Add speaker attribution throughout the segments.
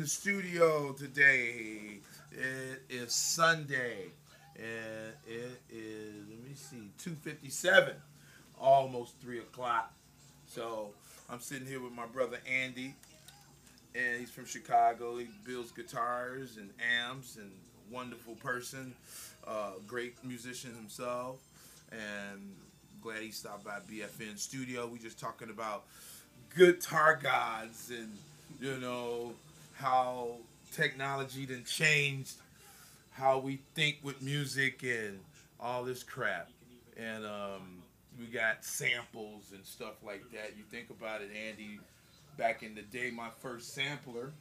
Speaker 1: the studio today. It is Sunday, and it is let me see, two fifty seven, almost three o'clock. So I'm sitting here with my brother Andy, and he's from Chicago. He builds guitars and amps, and wonderful person, uh, great musician himself, and glad he stopped by BFN Studio. We just talking about guitar gods and you know how technology then changed how we think with music and all this crap. And um, we got samples and stuff like that. You think about it andy back in the day my first sampler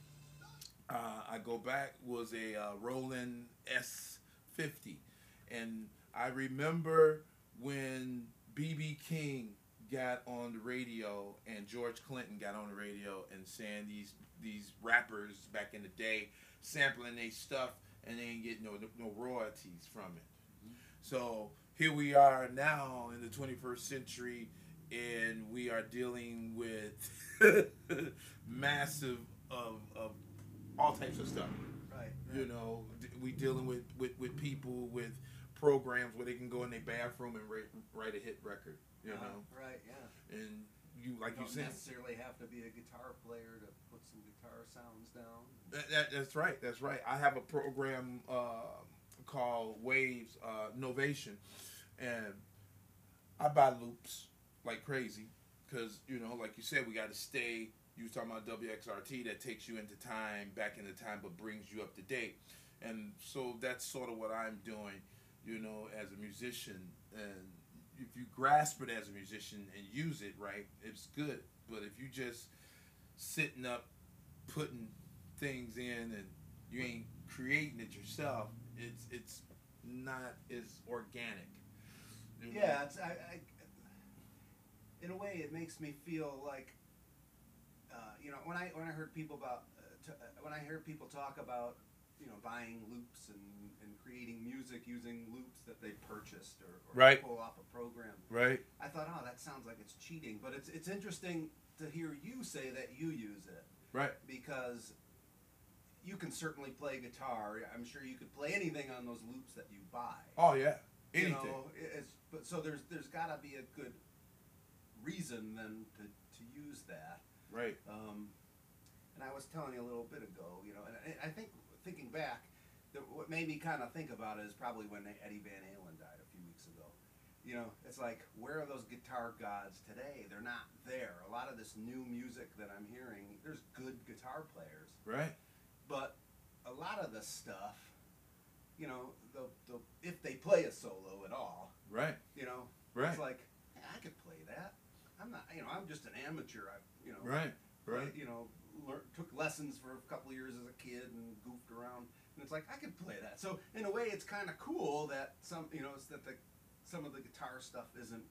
Speaker 1: uh, i go back was a uh, roland s50 and i remember when bb king got on the radio and George Clinton got on the radio and saying these these rappers back in the day sampling their stuff and they ain't getting no no royalties from it. Mm-hmm. So here we are now in the 21st century and we are dealing with massive of, of all types of stuff.
Speaker 2: Right.
Speaker 1: You know, we dealing with, with, with people with programs where they can go in their bathroom and write, write a hit record. You
Speaker 2: Uh-huh,
Speaker 1: know,
Speaker 2: Right. Yeah.
Speaker 1: and you like
Speaker 2: you
Speaker 1: you
Speaker 2: don't
Speaker 1: said,
Speaker 2: necessarily have to be a guitar player to put some guitar sounds down.
Speaker 1: that, that, that's right. That's right. I have a program uh, called Waves uh, Novation, and I buy loops like crazy because you know, like you said, we got to stay. You was talking about WXRT that takes you into time, back in the time, but brings you up to date, and so that's sort of what I'm doing. You know, as a musician, and if you grasp it as a musician and use it right, it's good. But if you just sitting up, putting things in, and you ain't creating it yourself, it's it's not as organic. You know?
Speaker 2: Yeah. It's I, I. In a way, it makes me feel like. Uh, you know, when I when I heard people about uh, t- uh, when I heard people talk about you know buying loops and, and creating music using loops that they purchased or, or
Speaker 1: Right.
Speaker 2: pull off a program.
Speaker 1: Right.
Speaker 2: I thought, oh, that sounds like it's cheating, but it's it's interesting to hear you say that you use it
Speaker 1: Right.
Speaker 2: because you can certainly play guitar. I'm sure you could play anything on those loops that you buy.
Speaker 1: Oh yeah.
Speaker 2: You
Speaker 1: Anything.
Speaker 2: know, it's but so there's there's got to be a good reason then to, to use that.
Speaker 1: Right.
Speaker 2: Um, and I was telling you a little bit ago, you know, and I, I think thinking back, what made me kind of think about it is probably when Eddie Van Halen died a few weeks ago. You know, it's like where are those guitar gods today? They're not there. A lot of this new music that I'm hearing, there's good guitar players,
Speaker 1: Right.
Speaker 2: but a lot of the stuff, you know, the, the if they play a solo at all,
Speaker 1: Right.
Speaker 2: you know,
Speaker 1: Right.
Speaker 2: it's like hey, I could play that. I'm not, you know, I'm just an amateur. I, you know,
Speaker 1: Right. Right.
Speaker 2: you know, took lessons for a couple of years as a kid and goofed around. And it's like I could play that. So in a way, it's kind of cool that some, you know, it's that the some of the guitar stuff isn't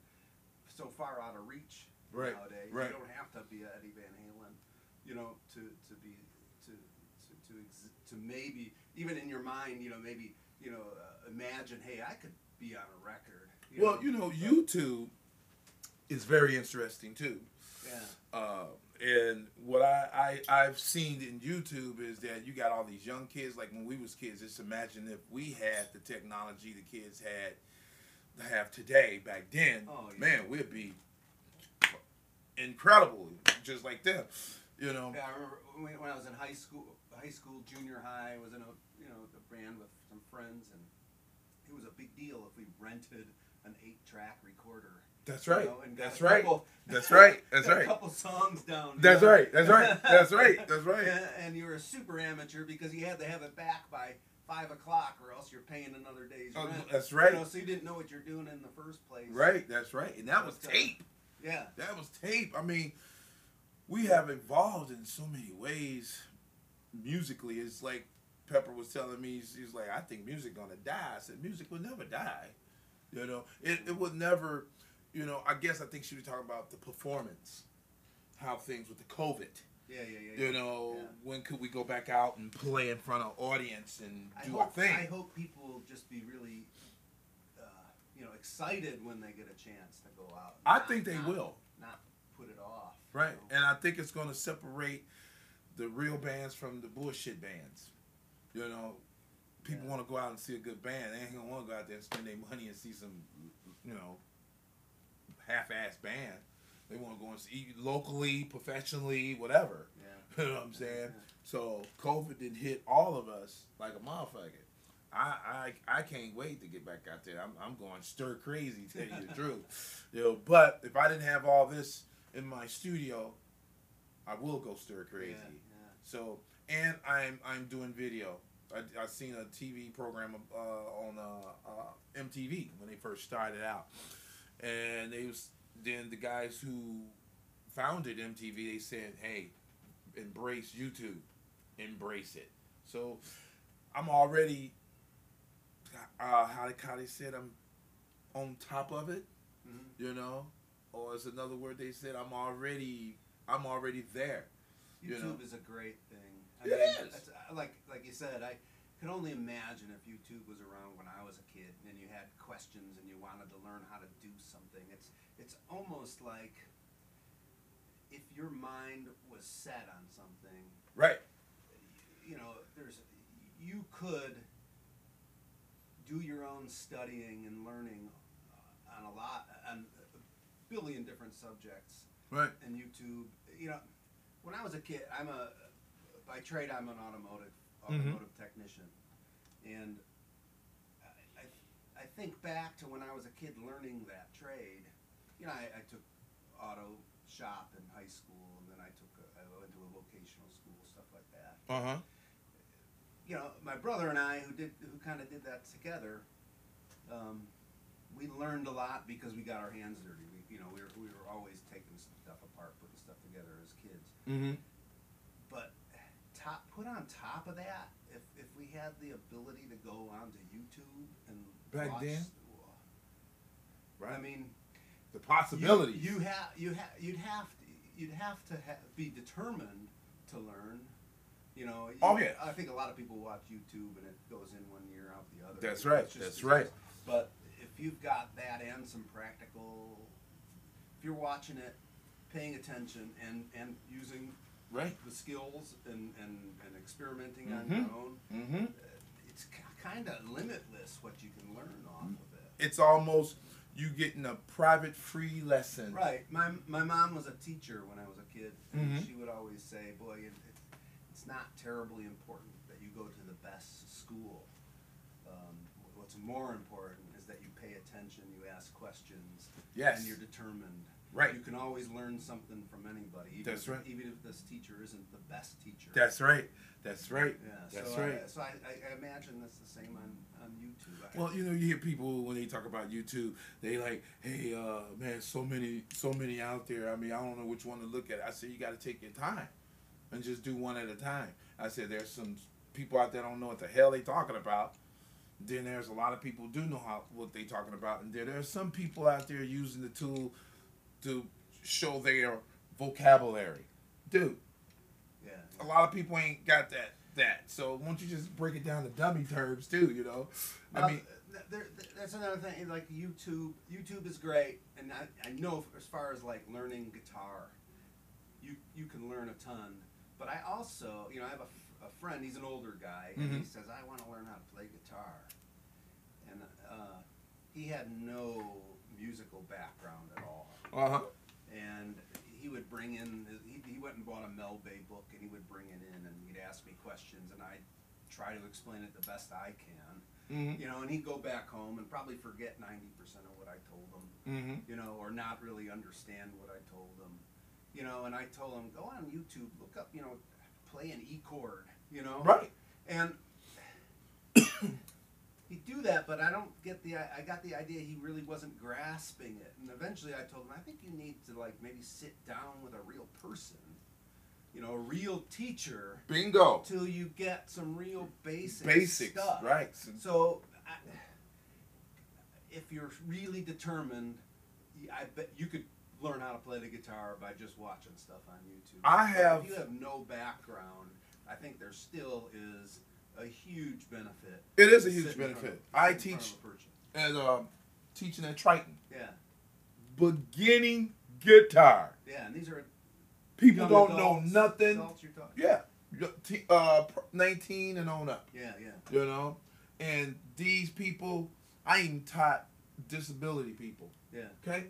Speaker 2: so far out of reach
Speaker 1: Right,
Speaker 2: nowadays.
Speaker 1: right.
Speaker 2: You don't have to be a Eddie Van Halen, you know, to to be to to to, ex- to maybe even in your mind, you know, maybe you know, uh, imagine, hey, I could be on a record.
Speaker 1: Well, you know, YouTube is very interesting too.
Speaker 2: Yeah.
Speaker 1: Uh, and what I, I I've seen in YouTube is that you got all these young kids. Like when we was kids, just imagine if we had the technology the kids had to have today back then.
Speaker 2: Oh, yeah.
Speaker 1: Man, we'd be incredible, just like them. You know.
Speaker 2: Yeah, I remember when, when I was in high school, high school, junior high. I was in a you know a band with some friends, and it was a big deal if we rented an eight-track recorder.
Speaker 1: That's
Speaker 2: you
Speaker 1: right.
Speaker 2: know, and
Speaker 1: That's right.
Speaker 2: couple-
Speaker 1: That's right. That's
Speaker 2: got A couple songs down. you
Speaker 1: That's
Speaker 2: know.
Speaker 1: right. That's right. That's right. That's right.
Speaker 2: And, you were a super amateur because you had to have it back by five o'clock, or else you're paying another day's
Speaker 1: Oh,
Speaker 2: rent.
Speaker 1: that's right.
Speaker 2: You know, so you didn't know what you're doing in the first place.
Speaker 1: Right. That's right. And that was
Speaker 2: uh,
Speaker 1: tape.
Speaker 2: Yeah.
Speaker 1: That was tape. I mean, we have evolved in so many ways musically. It's like Pepper was telling me, she's like, I think music gonna die. I said, music will never die. You know, it, it would never, you know, I guess I think she was talking about the performance, how things with the COVID.
Speaker 2: Yeah, yeah, yeah.
Speaker 1: You know,
Speaker 2: Yeah.
Speaker 1: when could we go back out and play in front of an audience and
Speaker 2: I
Speaker 1: do
Speaker 2: hope,
Speaker 1: our thing?
Speaker 2: I hope people will just be really, uh, you know, excited when they get a chance to go out.
Speaker 1: I
Speaker 2: Not-
Speaker 1: think they
Speaker 2: not-
Speaker 1: will.
Speaker 2: Not put it off. you
Speaker 1: Right.
Speaker 2: know.
Speaker 1: And I think it's going to separate the real bands from the bullshit bands. You know, people
Speaker 2: Yeah.
Speaker 1: want to go out and see a good band. They ain't gonna want to go out there and spend their money and see some, you know, half-ass band. They want to go and see locally, professionally, whatever.
Speaker 2: Yeah.
Speaker 1: You know what I'm saying? So COVID didn't hit all of us like a motherfucker. I, I I can't wait to get back out there. I'm, I'm going stir crazy, tell you the truth. You know, but if I didn't have all this in my studio, I will go stir crazy.
Speaker 2: Yeah, yeah.
Speaker 1: So and I'm I'm doing video. I I seen a TV program uh, on uh, uh, MTV when they first started out, and they was then the guys who founded MTV they said, hey, embrace YouTube, embrace it. So I'm already uh, how they how they said I'm on top of it,
Speaker 2: Mhm.
Speaker 1: you know, or it's another word they said I'm already I'm already there. You
Speaker 2: YouTube
Speaker 1: know.
Speaker 2: is a great thing. I
Speaker 1: It
Speaker 2: mean,
Speaker 1: is.
Speaker 2: uh, like like you said, I can only imagine if YouTube was around when I was a kid and you had questions and you wanted to learn how to do something. It's it's almost like if your mind was set on something,
Speaker 1: Right.
Speaker 2: you know, there's you could do your own studying and learning on a lot on a billion different subjects
Speaker 1: Right.
Speaker 2: and YouTube. You know, when I was a kid, I'm a by trade I'm an automotive. Automotive technician, and I, I I think back to when I was a kid learning that trade. You know, I, I took auto shop in high school, and then I took a, I went to a vocational school, stuff like that.
Speaker 1: Uh huh.
Speaker 2: You know, my brother and I, who did who kind of did that together, um, we learned a lot because we got our hands dirty. We, you know, we were, we were always taking stuff apart, putting stuff together as kids.
Speaker 1: Mm-hmm.
Speaker 2: Top, put on top of that, if, if we had the ability to go onto YouTube and
Speaker 1: Back
Speaker 2: watch,
Speaker 1: then? Right.
Speaker 2: I mean,
Speaker 1: the
Speaker 2: you-
Speaker 1: possibilities.
Speaker 2: You, have you have you'd have to you'd have to ha- be determined to learn. You know.
Speaker 1: Oh, yeah.
Speaker 2: I think a lot of people watch YouTube and it goes in one ear out the other.
Speaker 1: That's right,
Speaker 2: just-
Speaker 1: that's right.
Speaker 2: But if you've got that and some practical, if you're watching it, paying attention and and using
Speaker 1: right.
Speaker 2: the skills and and, and experimenting
Speaker 1: Mhm.
Speaker 2: on your own,
Speaker 1: Mm-hmm.
Speaker 2: it's kind of limitless what you can learn off of it.
Speaker 1: It's almost you getting a private free lesson.
Speaker 2: Right. My my mom was a teacher when I was a kid, and
Speaker 1: Mhm.
Speaker 2: she would always say, "Boy, it, it, it's not terribly important that you go to the best school. Um, what's more important is that you pay attention, you ask questions,
Speaker 1: Yes.
Speaker 2: and you're determined.
Speaker 1: Right.
Speaker 2: You can always learn something from anybody. Even
Speaker 1: That's
Speaker 2: if,
Speaker 1: right.
Speaker 2: Even if this teacher isn't the best teacher.
Speaker 1: That's right. That's right.
Speaker 2: Yeah.
Speaker 1: That's
Speaker 2: so
Speaker 1: right.
Speaker 2: I, so I, I imagine that's the same on on YouTube.
Speaker 1: Well, you know, you hear people when they talk about YouTube, they like, "Hey, uh, man, so many, so many out there. I mean, I don't know which one to look at." I said, "You got to take your time, and just do one at a time." I said, "There's some people out there don't know what the hell they talking about. Then there's a lot of people who do know how what they talking about, and then there's some people out there using the tool to show their vocabulary, dude.
Speaker 2: yeah.
Speaker 1: A lot of people ain't got that." That so, why don't you just break it down to dummy terms too? You know, I mean,
Speaker 2: th- there, that's another thing. Like YouTube, YouTube is great, and I, I know as far as like learning guitar, you you can learn a ton. But I also, you know, I have a, f- a friend. He's an older guy, and he
Speaker 1: Mhm.
Speaker 2: says I want to learn how to play guitar, and uh, he had no musical background at all
Speaker 1: uh huh.
Speaker 2: and he would bring in he, he went and bought a Mel Bay book and he would bring it in and he'd ask me questions and I'd try to explain it the best I can
Speaker 1: Mm-hmm.
Speaker 2: you know and he'd go back home and probably forget 90% of what I told him
Speaker 1: Mm-hmm.
Speaker 2: you know or not really understand what I told him you know and I told him go on YouTube look up you know play an E chord you know
Speaker 1: Right.
Speaker 2: and he'd do that, but I don't get the. I got the idea he really wasn't grasping it, and eventually I told him, I think you need to like maybe sit down with a real person, you know, a real teacher,
Speaker 1: Bingo.
Speaker 2: till you get some real basic
Speaker 1: Basics.
Speaker 2: stuff.
Speaker 1: Right.
Speaker 2: So, I, if you're really determined, I bet you could learn how to play the guitar by just watching stuff on YouTube.
Speaker 1: I
Speaker 2: But
Speaker 1: have-
Speaker 2: If you have no background, I think there still is a huge benefit.
Speaker 1: It is a huge benefit. I
Speaker 2: sit in front
Speaker 1: teach at um, teaching at Triton,
Speaker 2: Yeah,
Speaker 1: beginning guitar.
Speaker 2: yeah, and these are
Speaker 1: People don't
Speaker 2: adults,
Speaker 1: know nothing.
Speaker 2: Adults you're talking.
Speaker 1: Yeah, uh, 19 and on up.
Speaker 2: Yeah, yeah.
Speaker 1: You know, and these people, I even taught disability people.
Speaker 2: Yeah.
Speaker 1: Okay,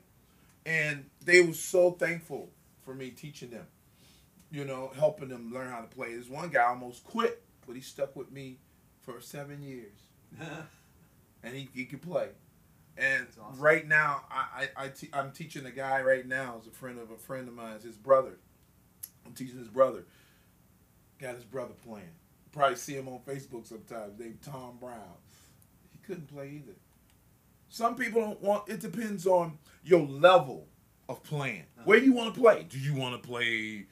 Speaker 1: and they were so thankful for me teaching them. You know, helping them learn how to play. This one guy almost quit, but he stuck with me for seven years, and he, he could play. And
Speaker 2: awesome.
Speaker 1: right now, I, I, I te- I'm teaching a guy right now, is a friend of a friend of mine, it's his brother. I'm teaching his brother. Got his brother playing. Probably see him on Facebook sometimes. Named Tom Brown. He couldn't play either. Some people don't want. It depends on your level of playing.
Speaker 2: Uh-huh.
Speaker 1: Where you want to play? Do you want to play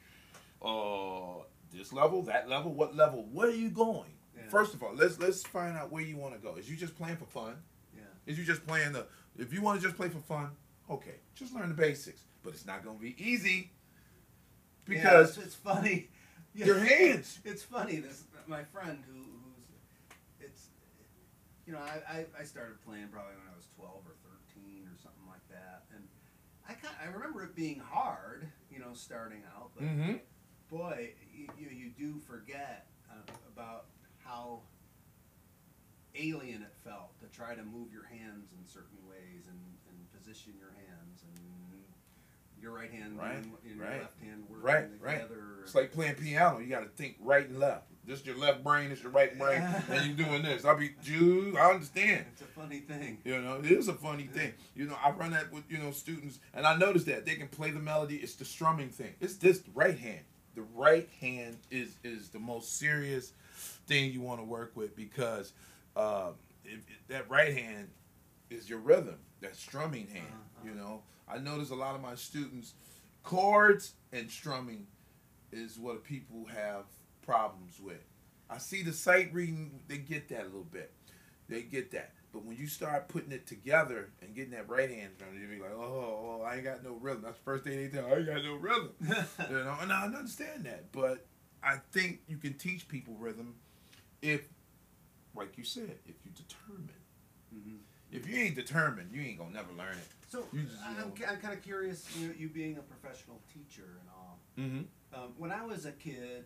Speaker 1: uh this level, that level? What level? Where are you going?
Speaker 2: Yeah.
Speaker 1: First of all, let's let's find out where you want to go. Is you just playing for fun?
Speaker 2: Yeah.
Speaker 1: Is you just playing the? If you want to just play for fun, okay, just learn the basics. But it's not going to be easy
Speaker 2: Yeah,
Speaker 1: because
Speaker 2: it's, it's funny. Yeah.
Speaker 1: your hands.
Speaker 2: It's funny. This my friend who who's it's you know I, I, I started playing probably when I was twelve or thirteen or something like that, and I kind I remember it being hard, you know, starting out. But
Speaker 1: Mm-hmm.
Speaker 2: boy, you, you you do forget uh, about how alien it felt to try to move your hands in certain ways and, and position your hands and your right hand
Speaker 1: Right,
Speaker 2: doing, and
Speaker 1: right,
Speaker 2: your left hand working
Speaker 1: right, right.
Speaker 2: together.
Speaker 1: It's like playing piano. You got to think right and left. This your left brain. This your right brain, and you're doing this. I'll be Jews. I understand.
Speaker 2: It's a funny thing.
Speaker 1: You know, it is a funny thing. You know, I run that with you know students, and I notice that they can play the melody. It's the strumming thing. It's this right hand. The right hand is is the most serious thing you want to work with because um, if, if that right hand is your rhythm. That strumming hand.
Speaker 2: Uh-huh.
Speaker 1: You know, I notice a lot of my students chords and strumming is what people have problems with. I see the sight reading, they get that a little bit. They get that. But when you start putting it together and getting that right hand drum, you be like, oh, oh, I ain't got no rhythm. That's the first thing they tell I ain't got no rhythm. you know, and I understand that. But I think you can teach people rhythm if, like you said, if you determine.
Speaker 2: Mhm.
Speaker 1: If you ain't determined, you ain't gonna never learn it.
Speaker 2: So
Speaker 1: just,
Speaker 2: I'm,
Speaker 1: know-
Speaker 2: I'm kind of curious, you, know, you being a professional teacher and all.
Speaker 1: Mm-hmm.
Speaker 2: Um, when I was a kid,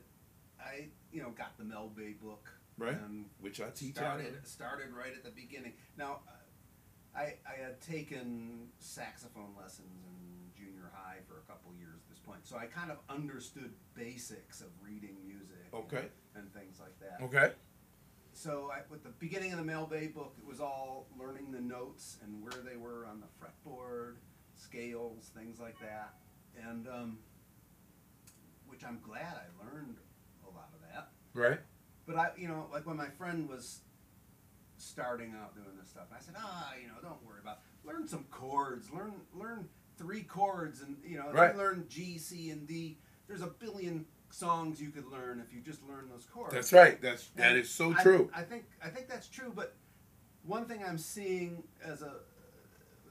Speaker 2: I you know got the Mel Bay book,
Speaker 1: Right.
Speaker 2: And
Speaker 1: Which I teach out
Speaker 2: started
Speaker 1: of.
Speaker 2: started right at the beginning. Now, I I had taken saxophone lessons in junior high for a couple years at this point, so I kind of understood basics of reading music. and-
Speaker 1: Okay.
Speaker 2: And, things like that.
Speaker 1: Okay.
Speaker 2: So I, with the beginning of the Mel Bay book, it was all learning the notes and where they were on the fretboard, scales, things like that, and um, which I'm glad I learned a lot of that.
Speaker 1: Right.
Speaker 2: But I, you know, like when my friend was starting out doing this stuff, I said, ah, you know, don't worry about. Learn some chords. Learn learn three chords, and you know,
Speaker 1: Right.
Speaker 2: learn G, C, and D. There's a billion songs you could learn if you just learn those chords.
Speaker 1: That's right. That's that
Speaker 2: And
Speaker 1: is so
Speaker 2: I-
Speaker 1: true.
Speaker 2: I think I think that's true. But one thing I'm seeing as a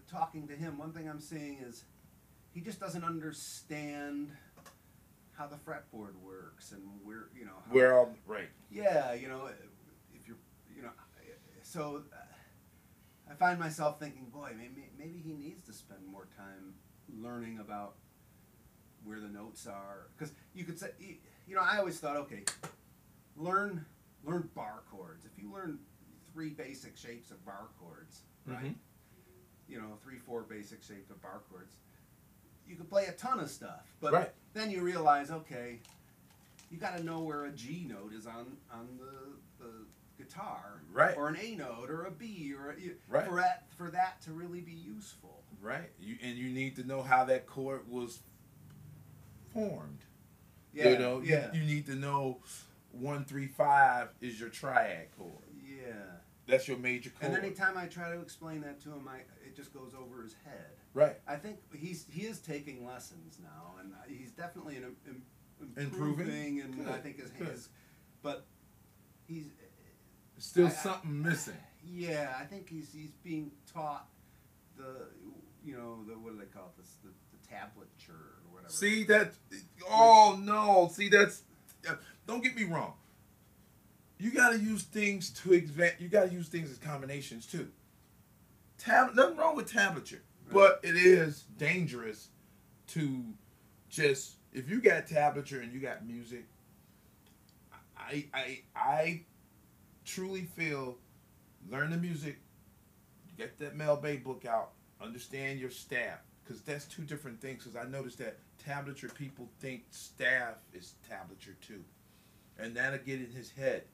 Speaker 2: talking to him, one thing I'm seeing is he just doesn't understand how the fretboard works and where you know how,
Speaker 1: We're all right.
Speaker 2: yeah you know if you're you know so uh, I find myself thinking boy maybe maybe he needs to spend more time learning about where the notes are because you could say you- know I always thought okay learn learn bar chords if you learn three basic shapes of bar chords right
Speaker 1: Mhm.
Speaker 2: you know three four basic shapes of bar chords you could play a ton of stuff but
Speaker 1: Right.
Speaker 2: then you realize okay you got to know where a G note is on on the the guitar
Speaker 1: Right.
Speaker 2: or an A note or a B or a,
Speaker 1: Right.
Speaker 2: for that for that to really be useful
Speaker 1: Right. You and you need to know how that chord was formed.
Speaker 2: yeah
Speaker 1: you know, you-
Speaker 2: yeah
Speaker 1: you, need to know one three five is your triad chord.
Speaker 2: yeah
Speaker 1: That's your major chord.
Speaker 2: and anytime I try to explain that to him I it just goes over his head
Speaker 1: right.
Speaker 2: I think he's he is taking lessons now, and he's definitely an, im,
Speaker 1: Improving?
Speaker 2: improving, and I think his hands, but he's
Speaker 1: Still
Speaker 2: I- I-
Speaker 1: something missing.
Speaker 2: yeah, I think he's he's being taught the you know the what do they call it this the, the tablature or whatever.
Speaker 1: See that? Oh no! See that's. Don't get me wrong. You got to use things to advance. You got to use things as combinations too. Tab. Nothing wrong with tablature, but it is dangerous to just if you got tablature and you got music. I I I truly feel learn the music, get that Mel Bay book out, understand your staff, because that's two different things. Because I noticed that tablature people think staff is tablature too, and that'll get in his head.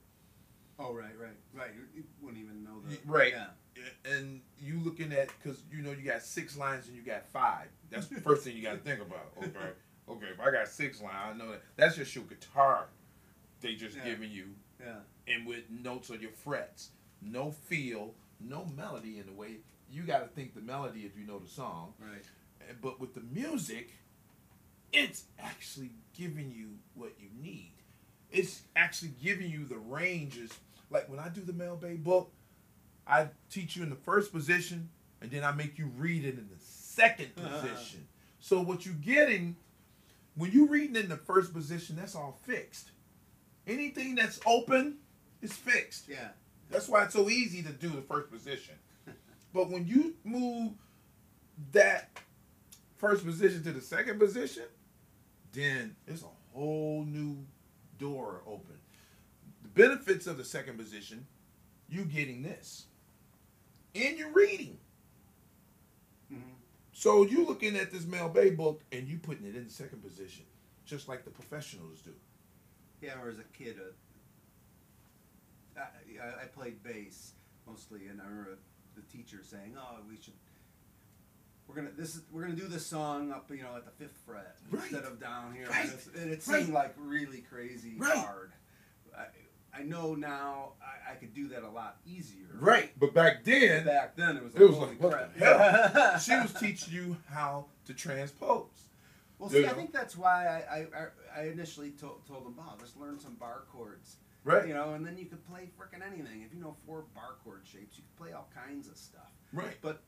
Speaker 2: Oh right, right, right. You, you wouldn't even know that.
Speaker 1: Right.
Speaker 2: Yeah.
Speaker 1: And you looking at because you know you got six lines and you got five. That's the first thing you got to think about. Okay, okay. If I got six lines, I know that that's just your guitar. They just
Speaker 2: Yeah.
Speaker 1: giving you
Speaker 2: Yeah.
Speaker 1: and with notes on your frets. No feel, no melody in the way. You got to think the melody if you know the song.
Speaker 2: Right.
Speaker 1: Eh, but with the music, it's actually giving you what you need. It's actually giving you the ranges. Like when I do the Mel Bay book, I teach you in the first position, and then I make you read it in the second uh-huh. position. so what you're getting when you're reading in the first position, that's all fixed. Anything that's open is fixed.
Speaker 2: Yeah.
Speaker 1: That's why it's so easy to do the first position. but when you move that first position to the second position, then it's a whole new door open. Benefits of the second position, you getting this. And you're reading.
Speaker 2: hmm
Speaker 1: So you looking at this Mel Bay book and you putting it in the second position, just like the professionals do.
Speaker 2: Yeah. Or as a kid, uh, I, I- played bass mostly, and I remember the teacher saying, "Oh, we should." We're gonna this is we're gonna do this song up you know at the fifth fret
Speaker 1: Right.
Speaker 2: instead of down here
Speaker 1: Right.
Speaker 2: and, it
Speaker 1: Right.
Speaker 2: seemed like really crazy
Speaker 1: Right.
Speaker 2: hard. I, I know now I, I could do that a lot easier.
Speaker 1: Right. But back then,
Speaker 2: Back then it was
Speaker 1: It
Speaker 2: like,
Speaker 1: was like, what the hell? she was teaching you how to transpose.
Speaker 2: Well,
Speaker 1: You
Speaker 2: see, I
Speaker 1: know?
Speaker 2: think that's why I, I, I initially told, told them, oh, just learn some bar chords.
Speaker 1: Right.
Speaker 2: You know, and then you could play frickin' anything. If you know four bar chord shapes, you could play all kinds of stuff.
Speaker 1: Right.
Speaker 2: But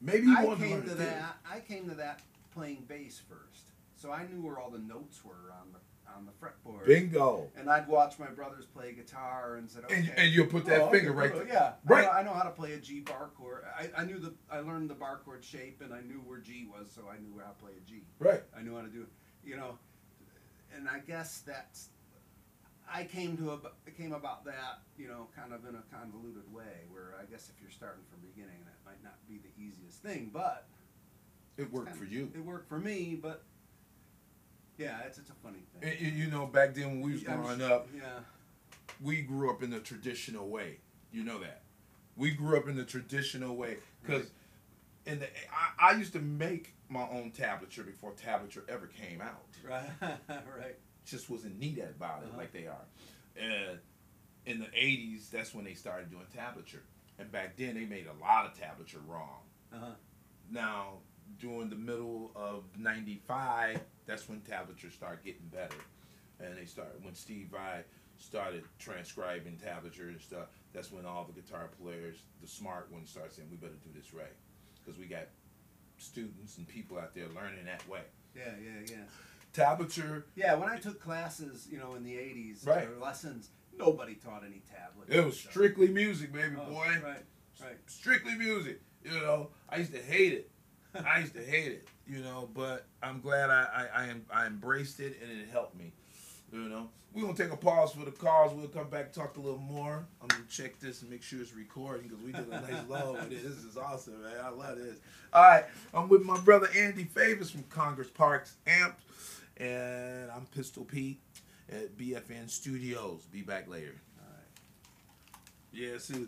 Speaker 1: Maybe you
Speaker 2: I
Speaker 1: to
Speaker 2: came
Speaker 1: learn
Speaker 2: to
Speaker 1: it then.
Speaker 2: that. I came to that playing bass first, so I knew where all the notes were on the on the fretboard.
Speaker 1: Bingo.
Speaker 2: And I'd watch my brothers play guitar and said, okay.
Speaker 1: And, and you'll put that
Speaker 2: Oh,
Speaker 1: finger
Speaker 2: okay,
Speaker 1: right there.
Speaker 2: Yeah,
Speaker 1: Right.
Speaker 2: I know, I know how to play a G bar chord. I, I knew the I learned the bar chord shape, and I knew where G was, so I knew how to play a G.
Speaker 1: Right.
Speaker 2: I knew how to do it. You know, and I guess that's I came to a, came about that you know kind of in a convoluted way where I guess if you're starting from beginning that might not be the easiest thing, but
Speaker 1: It worked for
Speaker 2: of-
Speaker 1: you.
Speaker 2: It worked for me, but yeah, it's it's a funny thing.
Speaker 1: You know, back then when we was
Speaker 2: I'm
Speaker 1: growing up,
Speaker 2: yeah,
Speaker 1: we grew up in the traditional way. You know that. We grew up in the traditional way because in the I, I used to make my own tablature before tablature ever came out.
Speaker 2: right, right.
Speaker 1: Just wasn't neat about it
Speaker 2: Uh-huh.
Speaker 1: like they are. And in the '80s, that's when they started doing tablature. And back then, they made a lot of tablature wrong.
Speaker 2: Uh-huh.
Speaker 1: Now, during the middle of '95, that's when tablature started getting better, and they started when Steve Vai started transcribing tablature and stuff. That's when all the guitar players, the smart ones, start saying, "We better do this right," because we got students and people out there learning that way.
Speaker 2: Yeah, yeah, yeah.
Speaker 1: Tablature,
Speaker 2: Yeah, when I took classes, you know, in the '80s,
Speaker 1: Right.
Speaker 2: or lessons, nobody taught any tablature.
Speaker 1: it was strictly music, baby
Speaker 2: Oh,
Speaker 1: boy.
Speaker 2: Right, right.
Speaker 1: strictly music. You know, I used to hate it. I used to hate it. You know, but I'm glad I I, I, am, I embraced it and it helped me. You know, we're gonna take a pause for the calls. We'll come back talk a little more. I'm gonna check this and make sure it's recording because we did a nice low with it. This is awesome, man. I love this. All right, I'm with my brother Andy Favors from Congress Parks Amp, and I'm Pistol Pete at BFN Studios. Be back later.
Speaker 2: All right.
Speaker 1: Yeah, see.